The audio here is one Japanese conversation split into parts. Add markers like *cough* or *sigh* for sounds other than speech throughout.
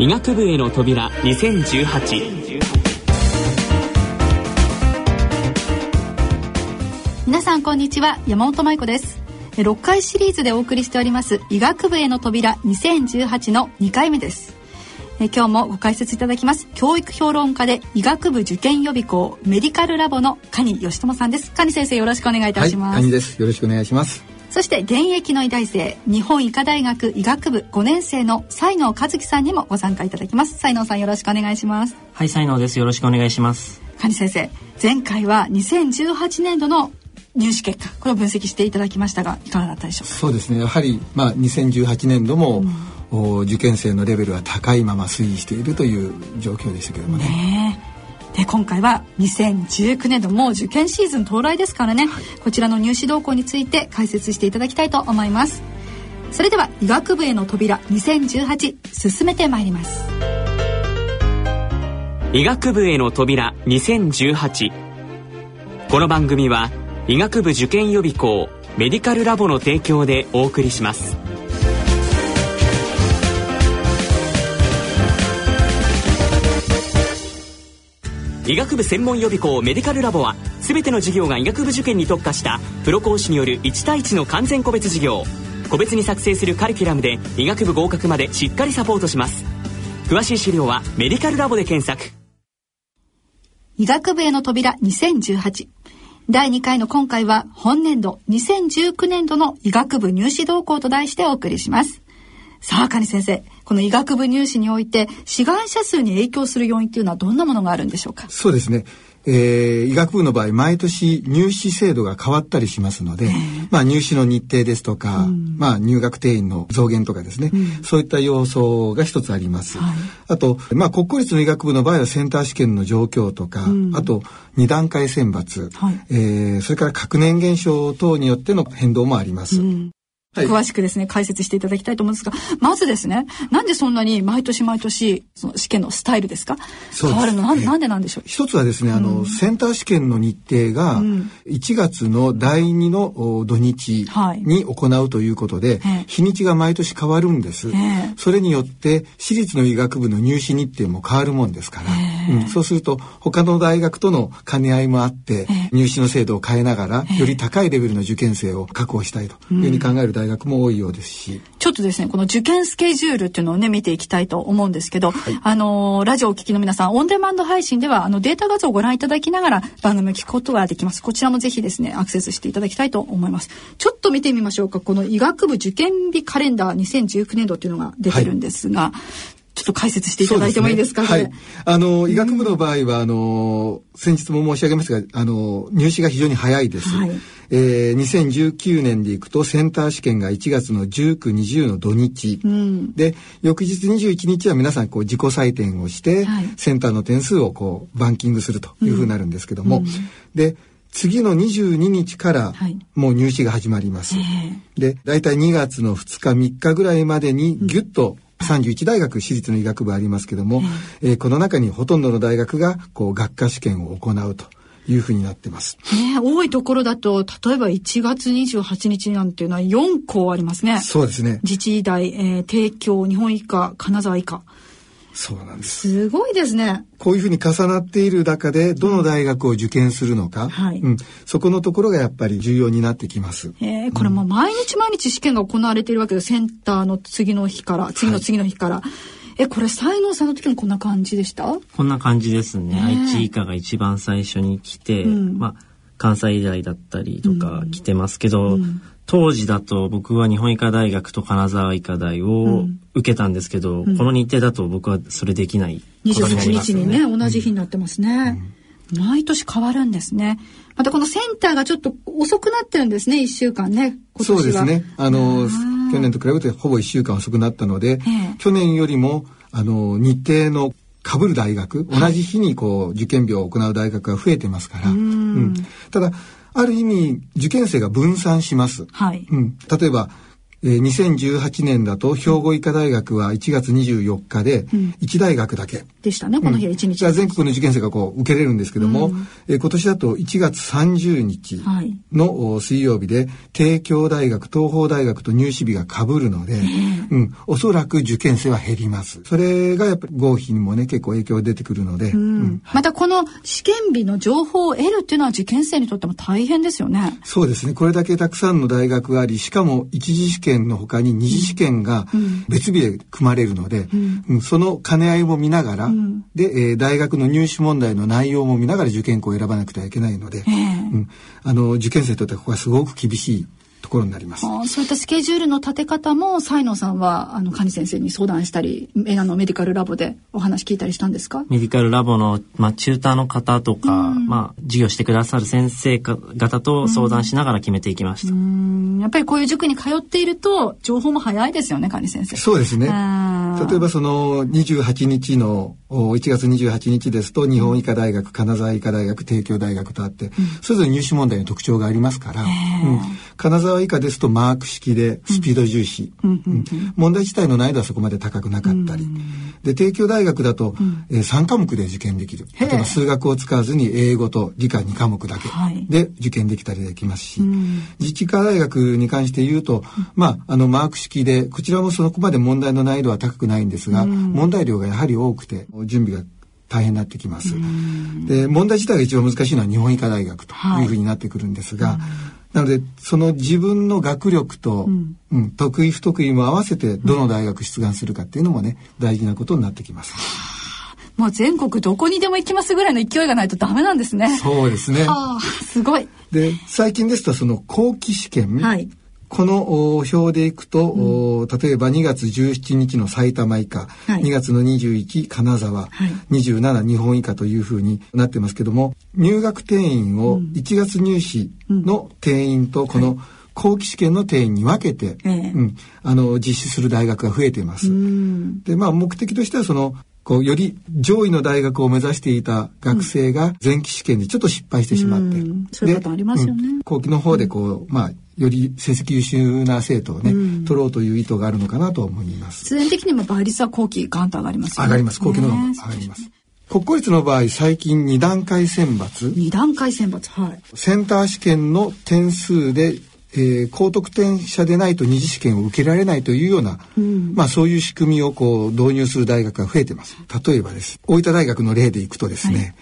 医学部への扉2018皆さんこんにちは。山本舞子です。6回シリーズでお送りしております医学部への扉2018の2回目です。え今日もご解説いただきます教育評論家で医学部受験予備校メディカルラボの蟹義友さんです。蟹先生よろしくお願いいたします、はい、です。よろしくお願いしますそして現役の医大生日本医科大学医学部5年生の西能和樹さんにもご参加いただきます。西能さんよろしくお願いします。はい西能です。よろしくお願いします。蟹先生前回は2018年度の入試結果これを分析していただきましたがいかがだったでしょうか？そうですね。やはりまあ2018年度も、うん、受験生のレベルは高いまま推移しているという状況でしたけどもね。ねで今回は2019年度もう受験シーズン到来ですからね、はい、こちらの入試動向について解説していただきたいと思います。それでは医学部への扉2018進めてまいります。医学部への扉2018この番組は医学部受験予備校メディカルラボの提供でお送りします。医学部専門予備校メディカルラボは全ての授業が医学部受験に特化したプロ講師による1対1の完全個別授業。個別に作成するカリキュラムで医学部合格までしっかりサポートします。詳しい資料はメディカルラボで検索。医学部への扉2018第2回の今回は本年度2019年度の医学部入試動向と題してお送りします。さあ、カニ先生、この医学部入試において志願者数に影響する要因っていうのはどんなものがあるんでしょうか？そうですね。えー、医学部の場合毎年入試制度が変わったりしますので、まあ、入試の日程ですとか、うん、まあ、入学定員の増減とかですね、うん、そういった要素が一つあります。はい、あと、まあ、国公立の医学部の場合はセンター試験の状況とか、うん、あと二段階選抜、はい、えー、それから学年減少等によっての変動もあります。はい、詳しくですね、解説していただきたいと思うんですが、まずですね、なんでそんなに毎年毎年、その試験のスタイルですか？変わるの？ななんでなんでしょう？一つはですね、あの、うん、センター試験の日程が、1月の第2の土日に行うということで、はい、日にちが毎年変わるんです。それによって、私立の医学部の入試日程も変わるもんですから、うん、そうすると、他の大学との兼ね合いもあって、入試の制度を変えながら、より高いレベルの受験生を確保したいというふうに考える大学も多いようですし。ちょっとですね、この受験スケジュールっていうのをね、見ていきたいと思うんですけど、はい、あの、ラジオをお聞きの皆さん、オンデマンド配信では、あの、データ画像をご覧いただきながら番組を聞くことができます。こちらもぜひですね、アクセスしていただきたいと思います。ちょっと見てみましょうか。この医学部受験日カレンダー2019年度っていうのが出てるんですが、はいちょっと解説していただいてもいいですか？すね、はい。あの医学部の場合はあの先日も申し上げましたが、あの入試が非常に早いです。はい、えー、2019年でいくとセンター試験が1月の19、20の土日、うん、で翌日21日は皆さんこう自己採点をして、はい、センターの点数をこうバンキングするというふうになるんですけども、うん、で次の22日からもう入試が始まります。はい、で大体2月の2日3日ぐらいまでにギュッと、31大学私立の医学部ありますけども、えー、この中にほとんどの大学がこう学科試験を行うと。いうふうになってます。ね多いところだと、例えば1月28日なんていうのは4校ありますね。そうですね。自治医大、えー、帝京、日本医科、金沢医科。そうなんです。すごいですね。こういうふうに重なっている中で、どの大学を受験するのか、うん、はい、うん、そこのところがやっぱり重要になってきます。えー、これも毎日毎日試験が行われているわけで、センターの次の日から、次の次の日から。はいえ、これ、才能さんの時もこんな感じでした？こんな感じですね。愛知医科が一番最初に来て、うん、まあ、関西医大だったりとか来てますけど、うん、当時だと僕は日本医科大学と金沢医科大を受けたんですけど、うん、この日程だと僕はそれできないことになります、ね。28日にね、同じ日になってますね。毎年変わるんですね。またこのセンターがちょっと遅くなってるんですね、一週間ね。そうですね。あの、去年と比べてほぼ1週間遅くなったので、去年よりもあの日程のかぶる大学、同じ日にこう受験日を行う大学が増えてますから、うん、ただある意味受験生が分散します、はい。うん、例えばえー、2018年だと兵庫医科大学は1月24日で1大学だけ、でしたねこの日は1日、うん、全国の受験生がこう受けれるんですけども、うん、えー、今年だと1月30日の水曜日で帝京大学東邦大学と入試日がかぶるので、うん、おそらく受験生は減ります。それがやっぱり合否にもね結構影響出てくるので、またこの試験日の情報を得るっていうのは受験生にとっても大変ですよね。そうですね。これだけたくさんの大学がありしかも一次試験の他に二次試験が別日で組まれるので、うん、その兼ね合いも見ながら、うん、で、えー、大学の入試問題の内容も見ながら受験校を選ばなくてはいけないので、えー、うん、あの受験生にとってはここはすごく厳しいところになります。そういったスケジュールの立て方も、才能さんは、あの、カニ先生に相談したり、えあの、メディカルラボでお話聞いたりしたんですか？メディカルラボの、まあ、チューターの方とか、うん、まあ、授業してくださる先生方と相談しながら決めていきました。うん、やっぱりこういう塾に通っていると、情報も早いですよね、カニ先生。そうですね。例えばその、28日の、1月28日ですと、日本医科大学、金沢医科大学、帝京大学とあって、うん、それぞれ入試問題の特徴がありますから、うん、金沢医科ですと、マーク式でスピード重視、問題自体の難易度はそこまで高くなかったり、で帝京大学だと、えー、3科目で受験できる。例えば数学を使わずに英語と理科2科目だけで受験できたりできますし、自治科大学に関して言うと、まああのマーク式でこちらもそこまで問題の難易度は高くないんですが、問題量がやはり多くて準備が大変になってきます。で問題自体が一番難しいのは日本医科大学というふうになってくるんですが、はいなのでその自分の学力と、うん、うん、得意不得意も合わせてどの大学出願するかっていうのもね大事なことになってきます。もう全国どこにでも行きますぐらいの勢いがないとダメなんですね。そうですね。すごい。で最近ですとその後期試験、はい、この表でいくと、うん、例えば2月17日の埼玉以下、はい、2月の21金沢、はい、27日本以下というふうになってますけども入学定員を1月入試の定員とこの、後期試験の定員に分けて、うん、あの実施する大学が増えています。でまあ目的としてはそのこうより上位の大学を目指していた学生が前期試験でちょっと失敗してしまって、うん、そういうことありますよね。後期の方でこう、まあより成績優秀な生徒をね、うん、取ろうという意図があるのかなと思います。必然的にも倍率は後期ガンと上がります、ね、上がります。後期の上がります。国公立の場合最近2段階選抜2段階選抜はいセンター試験の点数でえー、高得点者でないと二次試験を受けられないというような、うん、まあそういう仕組みをこう導入する大学が増えてます。例えばです。大分大学の例でいくとですね、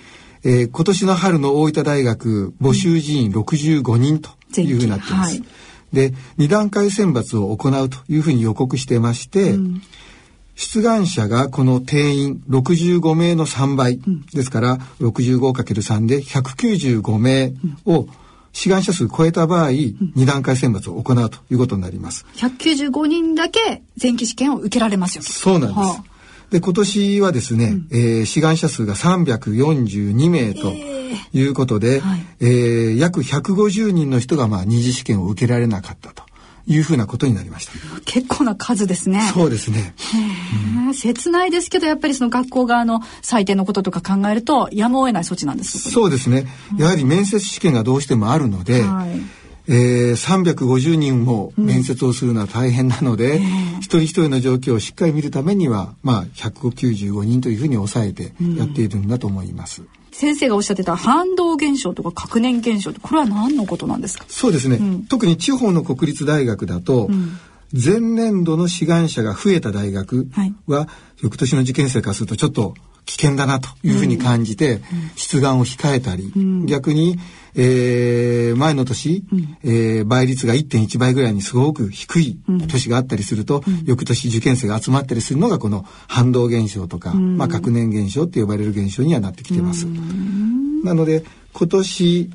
はい、えー、今年の春の大分大学募集人員65人というふうになっています。はい、で、二段階選抜を行うというふうに予告してまして、うん、出願者がこの定員65名の3倍、うん、ですから 65×3 で195名を、うん。志願者数超えた場合、二段階選抜を行うということになります。195人だけ前期試験を受けられますよ。そうなんです。はあ、で、今年はですね、うん、えー、志願者数が342名と *laughs* いうことで、えーはい、えー、約150人の人がまあ二次試験を受けられなかったと。いうふうなことになりました。結構な数ですね。そうですね。うん、切ないですけど、やっぱりその学校側の採点のこととか考えると、やむを得ない措置なんですそうですね。やはり面接試験がどうしてもあるので、はいえー、350人も面接をするのは大変なので、うん、一人一人の状況をしっかり見るためには、まあ、195人というふうに抑えてやっているんだと思います。うん先生がおっしゃってた反動現象とか核年現象これは何のことなんですか？そうですね、うん、特に地方の国立大学だと、うん、前年度の志願者が増えた大学は、はい、翌年の受験生からするとちょっと危険だなというふうに感じて、うん、出願を控えたり、逆にえー、前の年、うん、えー、倍率が1.1倍ぐらいにすごく低い年があったりすると、うん、翌年受験生が集まったりするのがこの反動現象とか、うん、まあ、核年現象って呼ばれる現象にはなってきてます。なので今年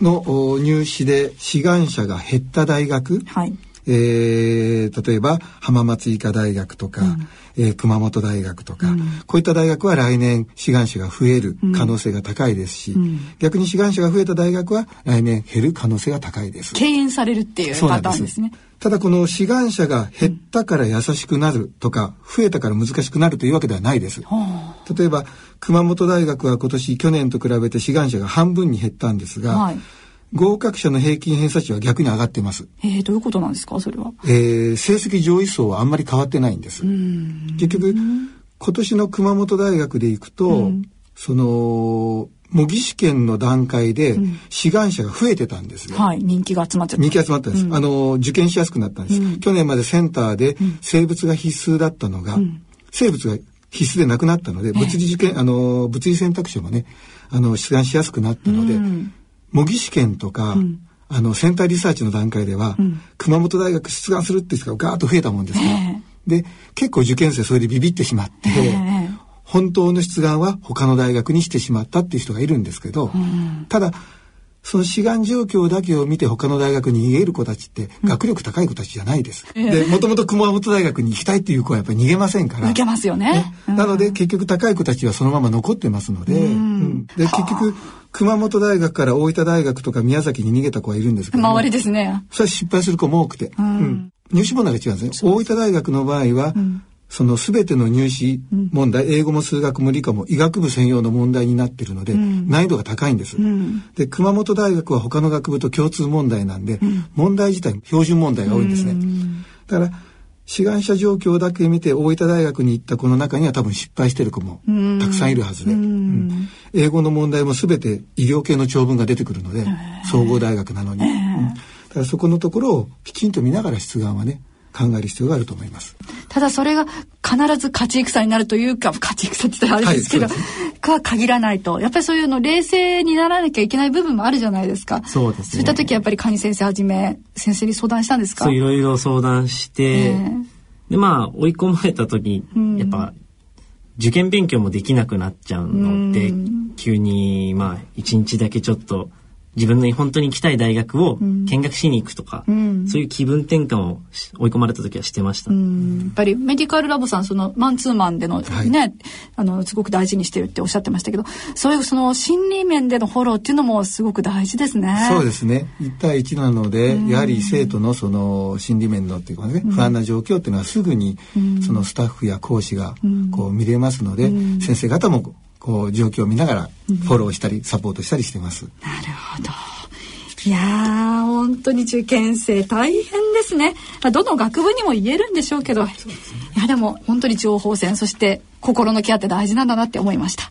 の入試で志願者が減った大学、はいえー、例えば浜松医科大学とか、うん、えー、熊本大学とか、うん、こういった大学は来年志願者が増える可能性が高いですし、うん、逆に志願者が増えた大学は来年減る可能性が高いです。敬遠されるっていうパターンですね。ただこの志願者が減ったから優しくなるとか、増えたから難しくなるというわけではないです。例えば熊本大学は今年去年と比べて志願者が半分に減ったんですが、はい合格者の平均偏差値は逆に上がってます。えー、どういうことなんですか？それは。えー、成績上位層はあんまり変わってないんです。結局、今年の熊本大学でいくと、うん、その、模擬試験の段階で志願者が増えてたんですよ。はい、人気が集まっちゃった。人気集まったんです。うん、あの、受験しやすくなったんです。うん、去年までセンターで生物が必須だったのが、生物が必須でなくなったので、物理受験、あの、物理選択肢もね、あの、出願しやすくなったので、模擬試験とか、あの、センターリサーチの段階では、熊本大学出願するって人がガーッと増えたもんですから、で、結構受験生それでビビってしまって、本当の出願は他の大学にしてしまったっていう人がいるんですけど、うん、ただその志願状況だけを見て他の大学に逃げる子たちって学力高い子たちじゃないです。うん、で、もともと熊本大学に行きたいっていう子はやっぱり逃げませんから。逃げますよね。ね。うん、なので結局高い子たちはそのまま残ってますので、うん、で結局熊本大学から大分大学とか宮崎に逃げた子はいるんですけど、周りですね。それは失敗する子も多くて。入試問題が違うんですね。大分大学の場合は、その全ての入試問題、うん、英語も数学も理科も医学部専用の問題になってるので、うん、難易度が高いんです、うん、で熊本大学は他の学部と共通問題なんで、問題自体標準問題が多いんですね、だから志願者状況だけ見て大分大学に行った子の中には多分失敗してる子もたくさんいるはずで、英語の問題も全て医療系の長文が出てくるので総合大学なのに、だからそこのところをきちんと見ながら出願はね考える必要があると思います。ただそれが必ず勝ち戦になるというか、勝ち戦って言ったらあれですけど、はい、か限らないと、やっぱりそういうの冷静にならなきゃいけない部分もあるじゃないですか。そうですね。そういった時やっぱりカニ先生はじめ、先生に相談したんですか？そう、いろいろ相談して、で、まあ、追い込まれた時に、やっぱ、受験勉強もできなくなっちゃうので、急に、まあ、一日だけちょっと、自分の本当に行きたい大学を見学しに行くとか、うん、そういう気分転換を追い込まれた時はしてました、うん、やっぱりメディカルラボさんそのマンツーマンでのね、はい、あのすごく大事にしてるっておっしゃってましたけどそういうその心理面でのフォローっていうのもすごく大事ですね。そうですね。1対1なので、やはり生徒のその心理面のっていうかね、不安な状況っていうのはすぐにそのスタッフや講師がこう見れますので、先生方もこう状況を見ながらフォローしたりサポートしたりしてます。なるほど。いやー、本当に受験生大変ですね。どの学部にも言えるんでしょうけど、ね、いやでも本当に情報戦、そして心のケアって大事なんだなって思いました。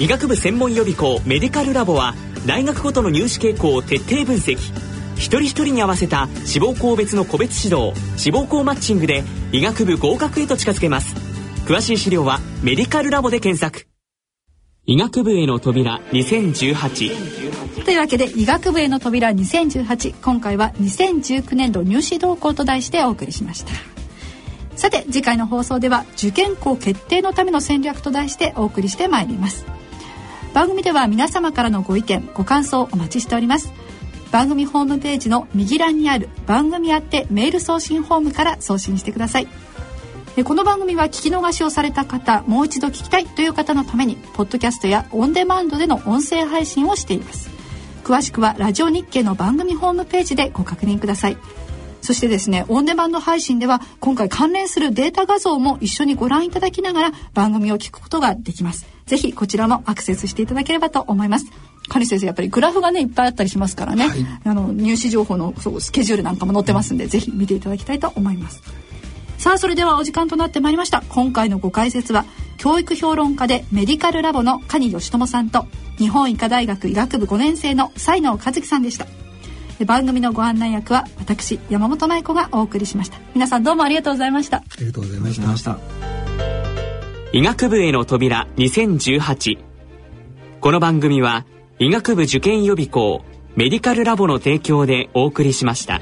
医学部専門予備校メディカルラボは大学ごとの入試傾向を徹底分析。一人一人に合わせた志望校別の個別指導、志望校マッチングで医学部合格へと近づけます。詳しい資料はメディカルラボで検索。医学部への扉2018というわけで医学部への扉2018今回は2019年度入試動向と題してお送りしました。さて次回の放送では受験校決定のための戦略と題してお送りしてまいります。番組では皆様からのご意見ご感想お待ちしております。番組ホームページの右欄にある番組宛てメール送信フォームから送信してください。この番組は聞き逃しをされた方もう一度聞きたいという方のためにポッドキャストやオンデマンドでの音声配信をしています。詳しくはラジオ日経の番組ホームページでご確認ください。そしてですねオンデマンド配信では今回関連するデータ画像も一緒にご覧いただきながら番組を聞くことができます。ぜひこちらもアクセスしていただければと思います。カ先生やっぱりグラフがねいっぱいあったりしますからね、はい、あの入試情報のそうスケジュールなんかも載ってますんで、ぜひ見ていただきたいと思いますさあそれではお時間となってまいりました。今回のご解説は教育評論家でメディカルラボの蟹義友さんと日本医科大学医学部5年生の才能和樹さんでした。番組のご案内役は私山本舞子がお送りしました。皆さんどうもありがとうございました。ありがとうございました。医学部への扉2018この番組は医学部受験予備校メディカルラボの提供でお送りしました。